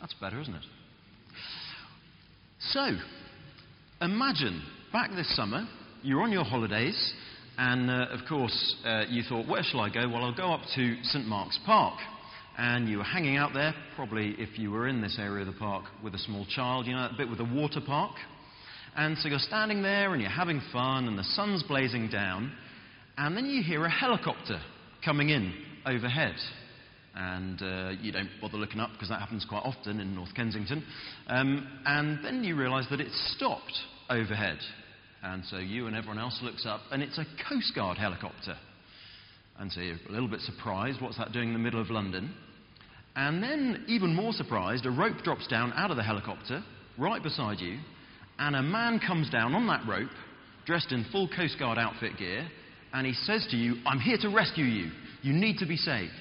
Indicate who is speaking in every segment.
Speaker 1: That's better, isn't it? So, imagine back this summer, you're on your holidays, and uh, of course, uh, you thought, where shall I go? Well, I'll go up to St. Mark's Park. And you were hanging out there, probably if you were in this area of the park with a small child, you know, that bit with a water park. And so you're standing there and you're having fun, and the sun's blazing down, and then you hear a helicopter coming in overhead. And uh, you don't bother looking up because that happens quite often in North Kensington. Um, and then you realise that it's stopped overhead. And so you and everyone else looks up, and it's a Coast Guard helicopter. And so you're a little bit surprised. What's that doing in the middle of London? And then, even more surprised, a rope drops down out of the helicopter, right beside you, and a man comes down on that rope, dressed in full Coast Guard outfit gear, and he says to you, I'm here to rescue you. You need to be saved.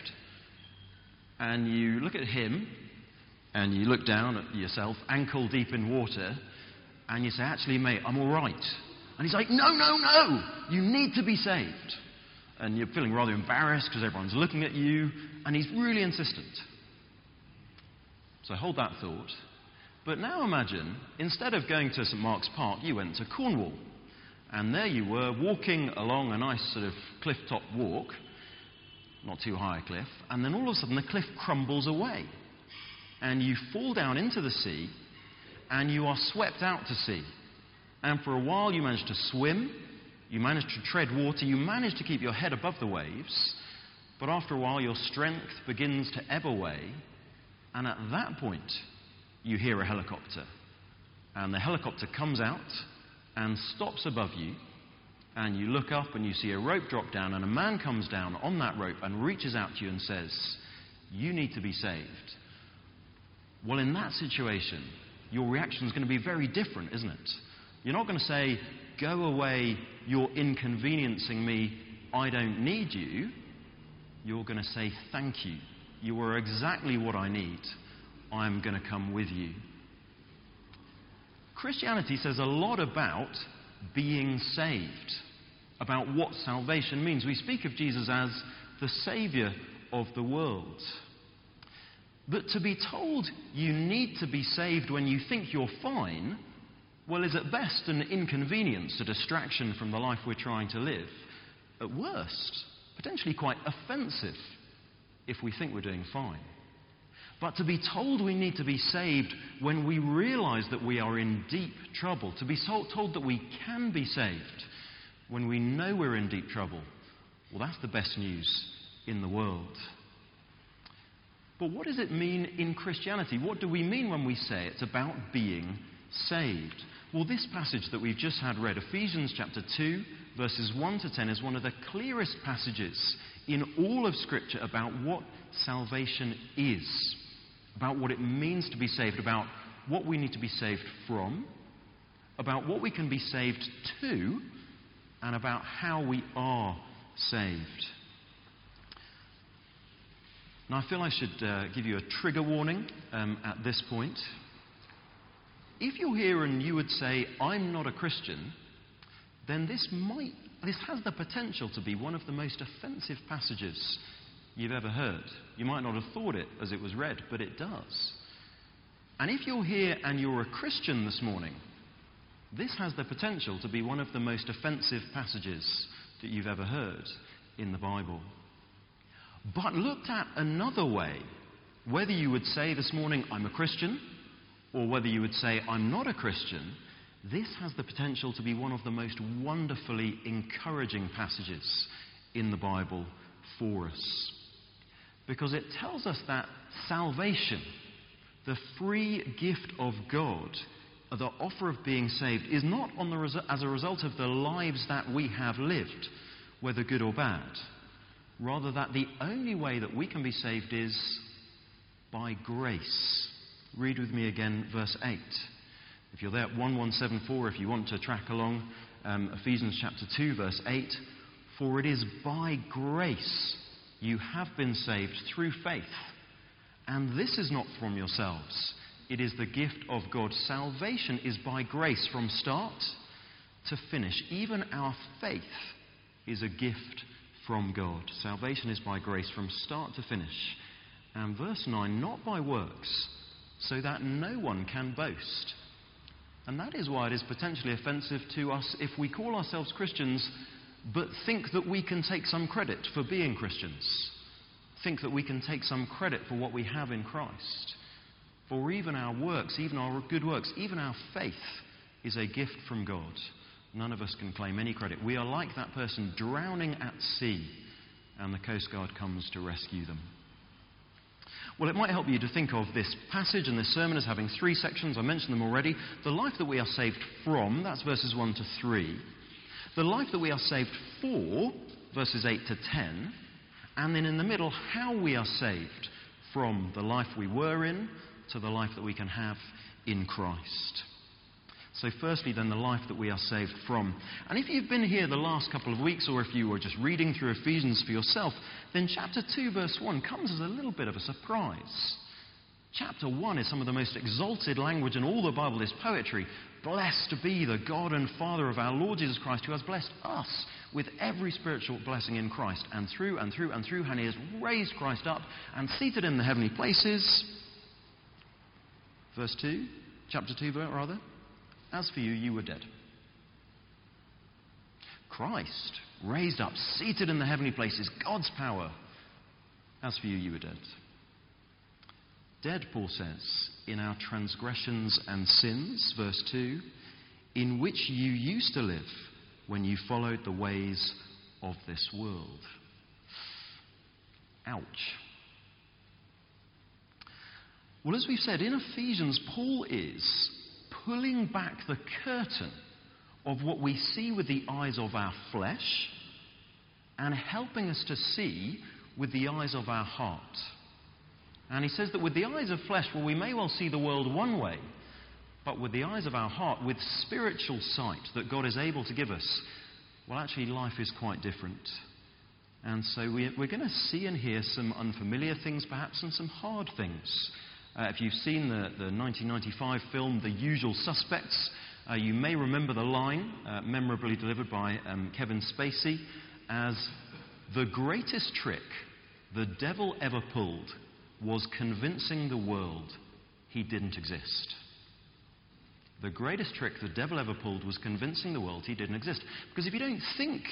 Speaker 1: And you look at him, and you look down at yourself, ankle deep in water, and you say, Actually, mate, I'm all right. And he's like, No, no, no! You need to be saved. And you're feeling rather embarrassed because everyone's looking at you, and he's really insistent. So hold that thought. But now imagine, instead of going to St. Mark's Park, you went to Cornwall. And there you were, walking along a nice sort of cliff top walk, not too high a cliff, and then all of a sudden the cliff crumbles away. And you fall down into the sea, and you are swept out to sea. And for a while you manage to swim, you manage to tread water, you manage to keep your head above the waves, but after a while your strength begins to ebb away, and at that point, you hear a helicopter. And the helicopter comes out and stops above you. And you look up and you see a rope drop down, and a man comes down on that rope and reaches out to you and says, You need to be saved. Well, in that situation, your reaction is going to be very different, isn't it? You're not going to say, Go away, you're inconveniencing me, I don't need you. You're going to say, Thank you. You are exactly what I need. I'm going to come with you. Christianity says a lot about being saved, about what salvation means. We speak of Jesus as the Saviour of the world. But to be told you need to be saved when you think you're fine, well, is at best an inconvenience, a distraction from the life we're trying to live. At worst, potentially quite offensive if we think we're doing fine. But to be told we need to be saved when we realize that we are in deep trouble, to be told that we can be saved when we know we're in deep trouble, well, that's the best news in the world. But what does it mean in Christianity? What do we mean when we say it's about being saved? Well, this passage that we've just had read, Ephesians chapter 2, verses 1 to 10, is one of the clearest passages in all of Scripture about what salvation is, about what it means to be saved, about what we need to be saved from, about what we can be saved to, and about how we are saved. Now, I feel I should uh, give you a trigger warning um, at this point. If you're here and you would say, I'm not a Christian, then this might this has the potential to be one of the most offensive passages you've ever heard. You might not have thought it as it was read, but it does. And if you're here and you're a Christian this morning, this has the potential to be one of the most offensive passages that you've ever heard in the Bible. But looked at another way, whether you would say this morning, I'm a Christian, or whether you would say, I'm not a Christian, this has the potential to be one of the most wonderfully encouraging passages in the Bible for us. Because it tells us that salvation, the free gift of God, the offer of being saved, is not the, as a result of the lives that we have lived, whether good or bad. Rather, that the only way that we can be saved is by grace. Read with me again, verse 8. If you're there at 1174, if you want to track along, um, Ephesians chapter 2, verse 8 For it is by grace you have been saved through faith. And this is not from yourselves, it is the gift of God. Salvation is by grace from start to finish. Even our faith is a gift from God. Salvation is by grace from start to finish. And verse 9, not by works so that no one can boast. And that is why it is potentially offensive to us if we call ourselves Christians but think that we can take some credit for being Christians. Think that we can take some credit for what we have in Christ. For even our works, even our good works, even our faith is a gift from God. None of us can claim any credit. We are like that person drowning at sea, and the Coast Guard comes to rescue them. Well, it might help you to think of this passage and this sermon as having three sections. I mentioned them already. The life that we are saved from, that's verses 1 to 3. The life that we are saved for, verses 8 to 10. And then in the middle, how we are saved from the life we were in to the life that we can have in Christ. So, firstly, then, the life that we are saved from. And if you've been here the last couple of weeks, or if you were just reading through Ephesians for yourself, then chapter 2, verse 1 comes as a little bit of a surprise. Chapter 1 is some of the most exalted language in all the Bible, is poetry. Blessed be the God and Father of our Lord Jesus Christ, who has blessed us with every spiritual blessing in Christ, and through and through and through, and he has raised Christ up and seated in the heavenly places. Verse 2, chapter 2, rather. As for you, you were dead. Christ, raised up, seated in the heavenly places, God's power. As for you, you were dead. Dead, Paul says, in our transgressions and sins, verse 2, in which you used to live when you followed the ways of this world. Ouch. Well, as we've said, in Ephesians, Paul is pulling back the curtain of what we see with the eyes of our flesh and helping us to see with the eyes of our heart. And he says that with the eyes of flesh, well, we may well see the world one way, but with the eyes of our heart, with spiritual sight that God is able to give us, well, actually, life is quite different. And so we, are going to see and hear some unfamiliar things, perhaps, and some hard things. Uh, if you've seen the, the 1995 film The Usual Suspects, uh, you may remember the line, uh, memorably delivered by um, Kevin Spacey, as the greatest trick the devil ever pulled was convincing the world he didn't exist. The greatest trick the devil ever pulled was convincing the world he didn't exist. Because if you don't think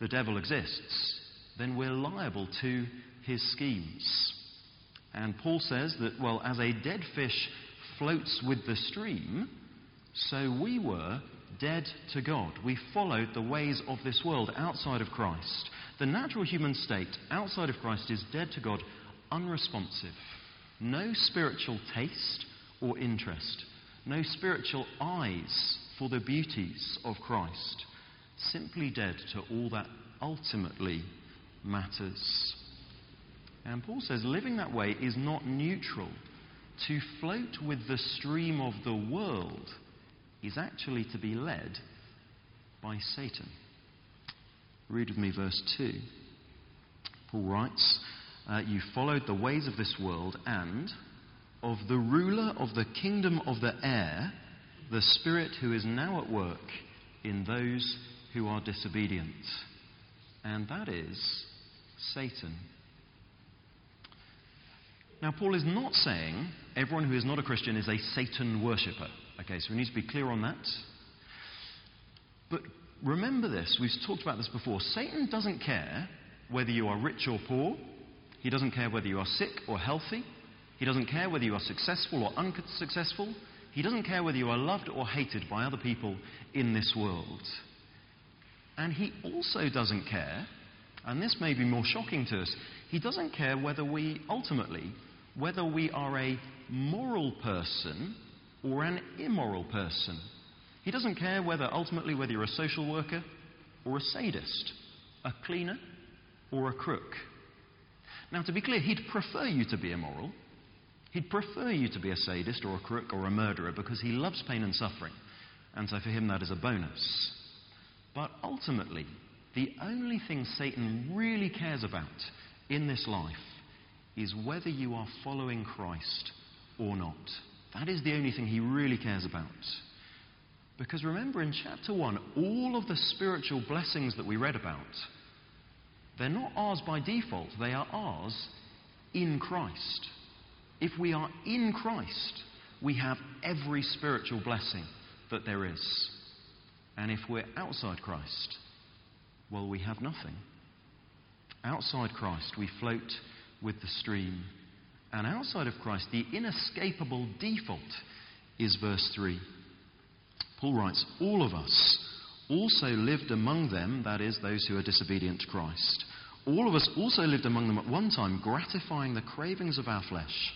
Speaker 1: the devil exists, then we're liable to his schemes. And Paul says that, well, as a dead fish floats with the stream, so we were dead to God. We followed the ways of this world outside of Christ. The natural human state outside of Christ is dead to God, unresponsive. No spiritual taste or interest. No spiritual eyes for the beauties of Christ. Simply dead to all that ultimately matters. And Paul says living that way is not neutral. To float with the stream of the world is actually to be led by Satan. Read with me verse 2. Paul writes, uh, You followed the ways of this world and of the ruler of the kingdom of the air, the Spirit who is now at work in those who are disobedient. And that is Satan. Now, Paul is not saying everyone who is not a Christian is a Satan worshipper. Okay, so we need to be clear on that. But remember this, we've talked about this before. Satan doesn't care whether you are rich or poor, he doesn't care whether you are sick or healthy, he doesn't care whether you are successful or unsuccessful, he doesn't care whether you are loved or hated by other people in this world. And he also doesn't care, and this may be more shocking to us, he doesn't care whether we ultimately whether we are a moral person or an immoral person. He doesn't care whether ultimately whether you're a social worker or a sadist, a cleaner or a crook. Now, to be clear, he'd prefer you to be immoral. He'd prefer you to be a sadist or a crook or a murderer because he loves pain and suffering. And so for him, that is a bonus. But ultimately, the only thing Satan really cares about in this life is whether you are following Christ or not. That is the only thing he really cares about. Because remember, in chapter 1, all of the spiritual blessings that we read about, they're not ours by default, they are ours in Christ. If we are in Christ, we have every spiritual blessing that there is. And if we're outside Christ, well, we have nothing. Outside Christ, we float with the stream. And outside of Christ, the inescapable default is verse 3. Paul writes, All of us also lived among them, that is, those who are disobedient to Christ. All of us also lived among them at one time, gratifying the cravings of our flesh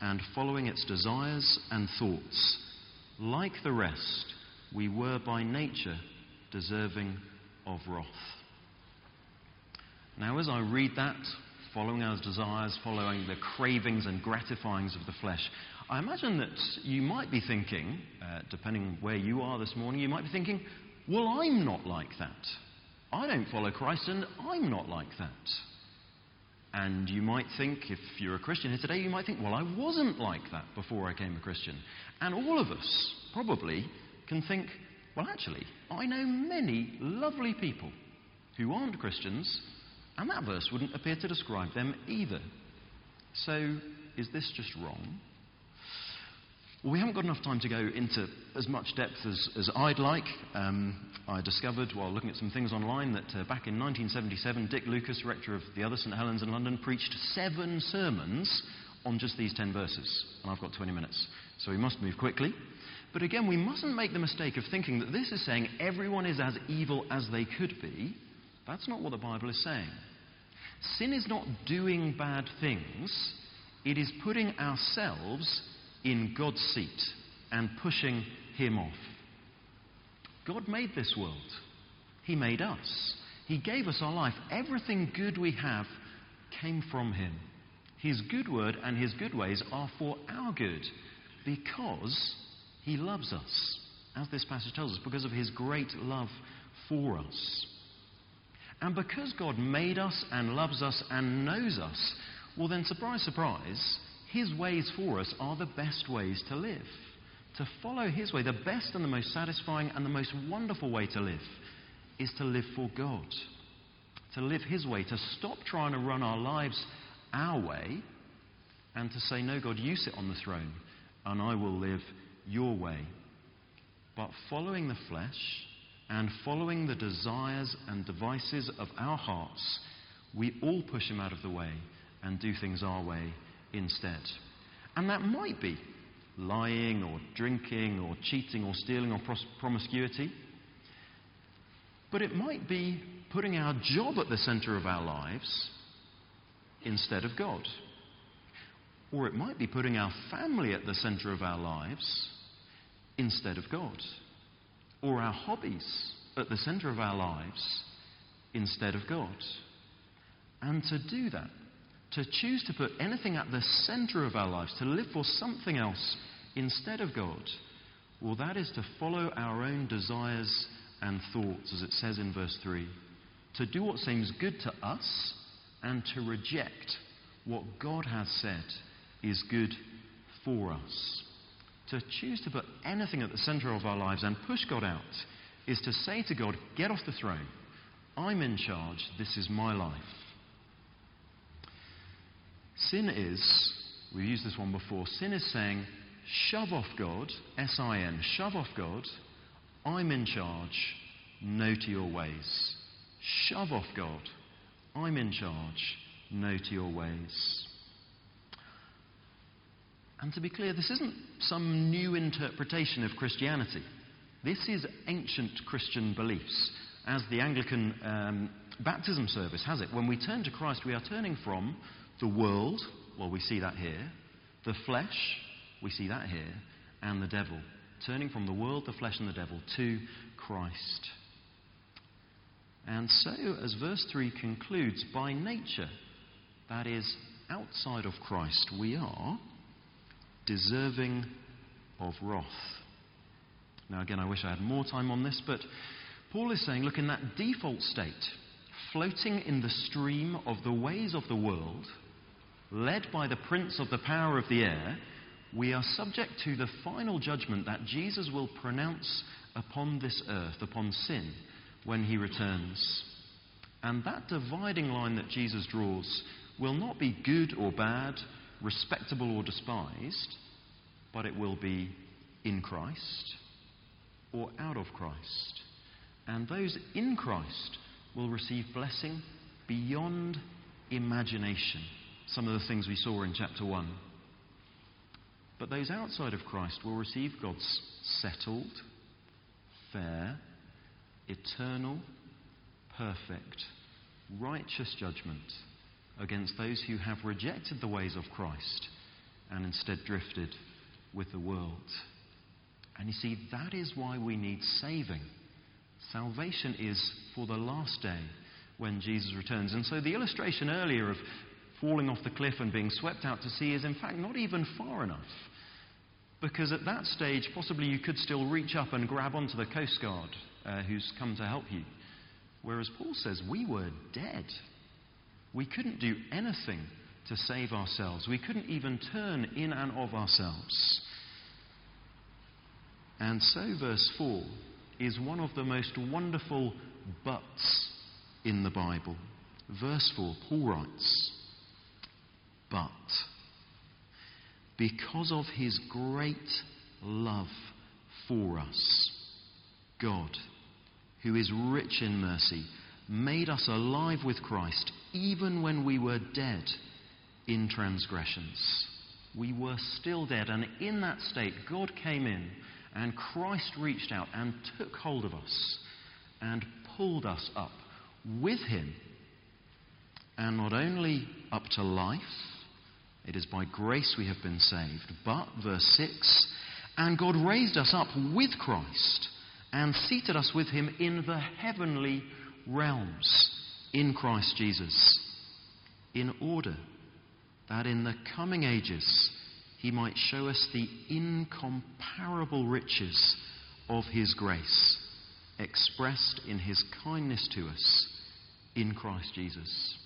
Speaker 1: and following its desires and thoughts. Like the rest, we were by nature deserving of wrath. Now, as I read that, following our desires, following the cravings and gratifyings of the flesh, I imagine that you might be thinking, uh, depending where you are this morning, you might be thinking, well, I'm not like that. I don't follow Christ and I'm not like that. And you might think, if you're a Christian here today, you might think, well, I wasn't like that before I became a Christian. And all of us probably can think, well, actually, I know many lovely people who aren't Christians, and that verse wouldn't appear to describe them either. So, is this just wrong? Well, we haven't got enough time to go into as much depth as, as I'd like. Um, I discovered while looking at some things online that uh, back in 1977, Dick Lucas, rector of the other St Helens in London, preached seven sermons on just these 10 verses. And I've got 20 minutes. So we must move quickly. But again, we mustn't make the mistake of thinking that this is saying everyone is as evil as they could be. That's not what the Bible is saying. Sin is not doing bad things, it is putting ourselves in God's seat and pushing Him off. God made this world, He made us. He gave us our life. Everything good we have came from Him. His good word and His good ways are for our good because He loves us, as this passage tells us, because of His great love for us. And because God made us and loves us and knows us, well, then, surprise, surprise, his ways for us are the best ways to live. To follow His way, the best and the most satisfying and the most wonderful way to live is to live for God. To live His way, to stop trying to run our lives our way and to say, No, God, you sit on the throne and I will live your way. But following the flesh and following the desires and devices of our hearts, we all push Him out of the way and do things our way instead. And that might be lying or drinking or cheating or stealing or pros- promiscuity. But it might be putting our job at the center of our lives instead of God. Or it might be putting our family at the center of our lives instead of God. Or our hobbies at the center of our lives instead of God. And to do that to choose to put anything at the center of our lives, to live for something else instead of God, well, that is to follow our own desires and thoughts, as it says in verse 3. To do what seems good to us and to reject what God has said is good for us. To choose to put anything at the center of our lives and push God out is to say to God, Get off the throne. I'm in charge. This is my life. Sin is, we've used this one before, sin is saying, shove off God, S I N, shove off God, I'm in charge, no to your ways. Shove off God, I'm in charge, no to your ways. And to be clear, this isn't some new interpretation of Christianity. This is ancient Christian beliefs, as the Anglican um, baptism service has it. When we turn to Christ, we are turning from the world, well, we see that here. The flesh, we see that here. And the devil. Turning from the world, the flesh, and the devil to Christ. And so, as verse 3 concludes, by nature, that is, outside of Christ, we are deserving of wrath. Now, again, I wish I had more time on this, but Paul is saying, look, in that default state, floating in the stream of the ways of the world, led by the prince of the power of the air, we are subject to the final judgment that Jesus will pronounce upon this earth, upon sin, when he returns. And that dividing line that Jesus draws will not be good or bad, respectable or despised, but it will be in Christ or out of Christ. And those in Christ will receive blessing beyond imagination. Some of the things we saw in chapter 1. But those outside of Christ will receive God's settled, fair, eternal, perfect, righteous judgment against those who have rejected the ways of Christ and instead drifted with the world. And you see, that is why we need saving. Salvation is for the last day when Jesus returns. And so the illustration earlier of falling off the cliff and being swept out to sea is, in fact, not even far enough. Because at that stage, possibly you could still reach up and grab onto the Coast Guard uh, who's come to help you. Whereas Paul says we were dead. We couldn't do anything to save ourselves. We couldn't even turn in and of ourselves. And so, verse 4 is one of the most wonderful buts in the Bible. Verse 4, Paul writes, But because of his great love for us, God, who is rich in mercy, made us alive with Christ even when we were dead in transgressions. We were still dead, and in that state, God came in and Christ reached out and took hold of us and pulled us up with him. And not only up to life, it is by grace we have been saved, but, verse 6, and God raised us up with Christ and seated us with him in the heavenly in Christ Jesus, in order that in the coming ages he might show us the incomparable riches of his grace expressed in his kindness to us in Christ Jesus.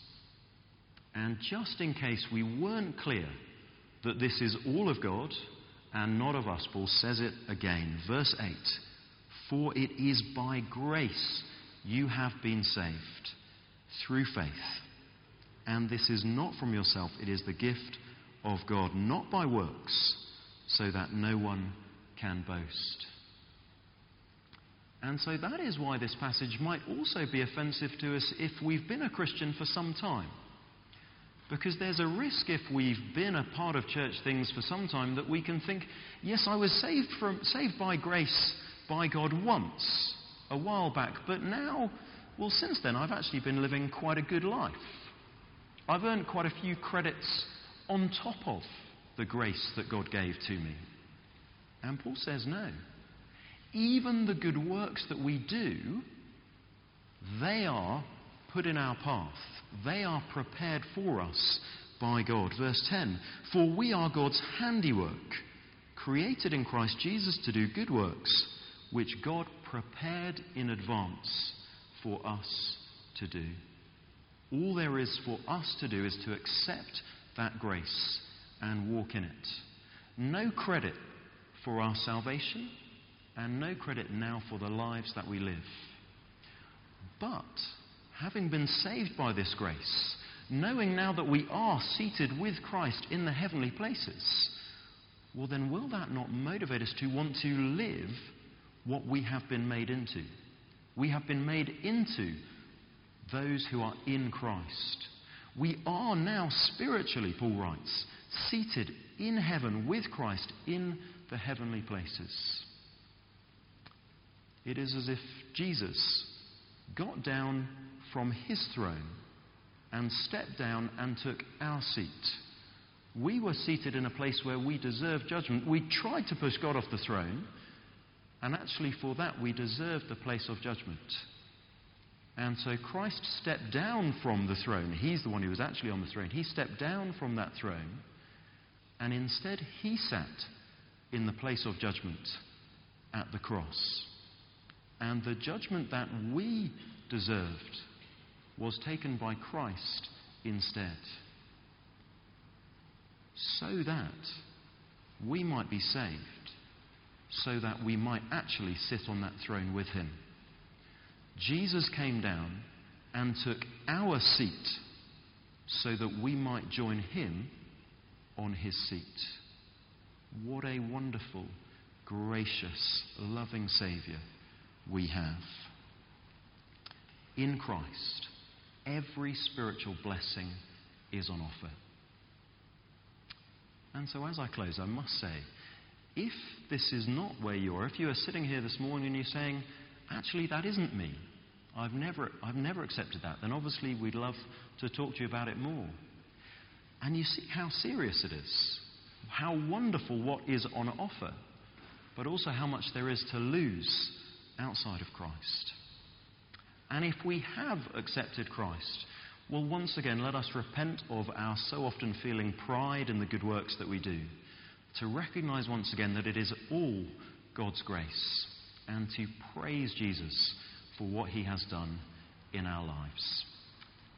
Speaker 1: And just in case we weren't clear that this is all of God and not of us, Paul says it again. Verse 8 For it is by grace you have been saved through faith. And this is not from yourself, it is the gift of God, not by works, so that no one can boast. And so that is why this passage might also be offensive to us if we've been a Christian for some time. Because there's a risk if we've been a part of church things for some time that we can think, yes, I was saved, from, saved by grace by God once, a while back, but now, well, since then, I've actually been living quite a good life. I've earned quite a few credits on top of the grace that God gave to me. And Paul says, no. Even the good works that we do, they are put in our path. They are prepared for us by God. Verse 10 For we are God's handiwork, created in Christ Jesus to do good works, which God prepared in advance for us to do. All there is for us to do is to accept that grace and walk in it. No credit for our salvation, and no credit now for the lives that we live. But having been saved by this grace, knowing now that we are seated with Christ in the heavenly places, well, then will that not motivate us to want to live what we have been made into? We have been made into those who are in Christ. We are now spiritually, Paul writes, seated in heaven with Christ in the heavenly places. It is as if Jesus got down from his throne and stepped down and took our seat. We were seated in a place where we deserved judgment. We tried to push God off the throne, and actually, for that, we deserved the place of judgment. And so Christ stepped down from the throne. He's the one who was actually on the throne. He stepped down from that throne, and instead, he sat in the place of judgment at the cross. And the judgment that we deserved was taken by Christ instead. So that we might be saved, so that we might actually sit on that throne with him. Jesus came down and took our seat so that we might join him on his seat. What a wonderful, gracious, loving Saviour we have. In Christ, every spiritual blessing is on offer. And so, as I close, I must say, if this is not where you are, if you are sitting here this morning and you're saying, actually, that isn't me, I've never, I've never accepted that, then obviously we'd love to talk to you about it more. And you see how serious it is, how wonderful what is on offer, but also how much there is to lose outside of Christ. And if we have accepted Christ, well, once again, let us repent of our so often feeling pride in the good works that we do, to recognize once again that it is all God's grace, and to praise Jesus for what he has done in our lives.